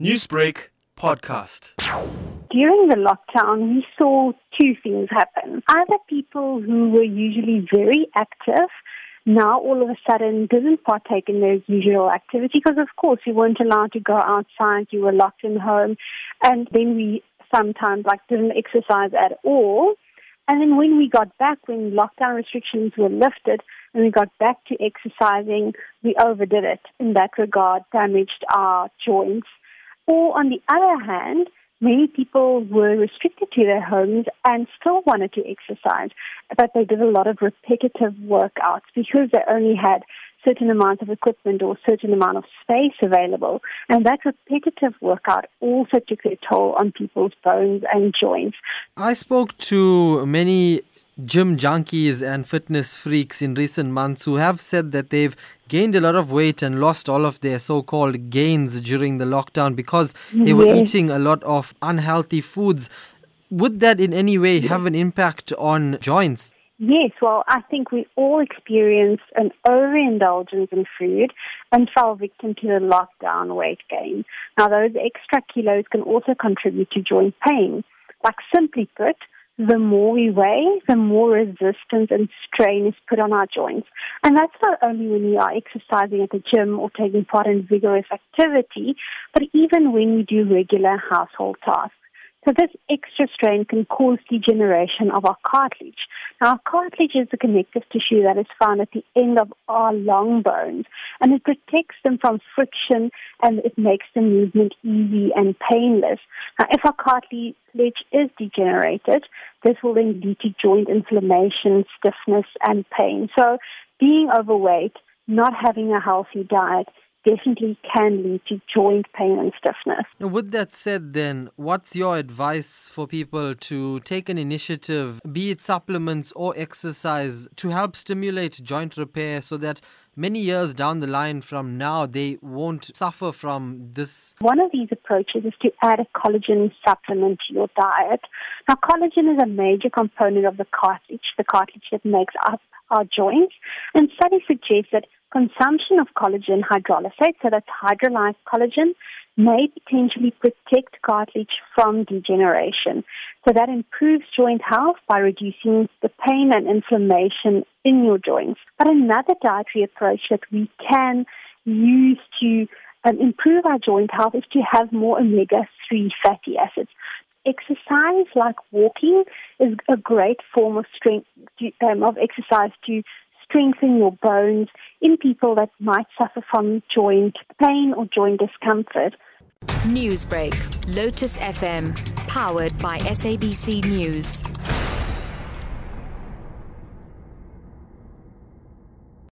Newsbreak podcast. During the lockdown, we saw two things happen. Either people who were usually very active now all of a sudden didn't partake in their usual activity because of course you weren't allowed to go outside, you were locked in home and then we sometimes like didn't exercise at all. And then when we got back, when lockdown restrictions were lifted and we got back to exercising, we overdid it in that regard, damaged our joints. Or on the other hand, many people were restricted to their homes and still wanted to exercise, but they did a lot of repetitive workouts because they only had certain amounts of equipment or certain amount of space available. And that repetitive workout also took a toll on people's bones and joints. I spoke to many gym junkies and fitness freaks in recent months who have said that they've gained a lot of weight and lost all of their so called gains during the lockdown because they were Yes. eating a lot of unhealthy foods. Would that in any way have an impact on joints? Yes, well, I think we all experienced an overindulgence in food and fell victim to the lockdown weight gain. Now, those extra kilos can also contribute to joint pain. Like simply put, the more we weigh, the more resistance and strain is put on our joints. And that's not only when we are exercising at the gym or taking part in vigorous activity, but even when we do regular household tasks. So this extra strain can cause degeneration of our cartilage. Now, our cartilage is the connective tissue that is found at the end of our long bones, and it protects them from friction and it makes the movement easy and painless. Now, if our cartilage is degenerated, this will then lead to joint inflammation, stiffness, and pain. So, being overweight, not having a healthy diet, definitely can lead to joint pain and stiffness. Now, with that said, then, what's your advice for people to take an initiative, be it supplements or exercise, to help stimulate joint repair so that many years down the line from now they won't suffer from this? One of these approaches is to add a collagen supplement to your diet. Now, collagen is a major component of the cartilage, the cartilage that makes up our joints, and studies suggest that consumption of collagen hydrolysate, so that's hydrolyzed collagen, may potentially protect cartilage from degeneration. So that improves joint health by reducing the pain and inflammation in your joints. But another dietary approach that we can use to um, improve our joint health is to have more omega-3 fatty acids. Exercise like walking is a great form of strength um, of exercise to strengthen your bones in people that might suffer from joint pain or joint discomfort. Newsbreak, Lotus FM, powered by SABC News.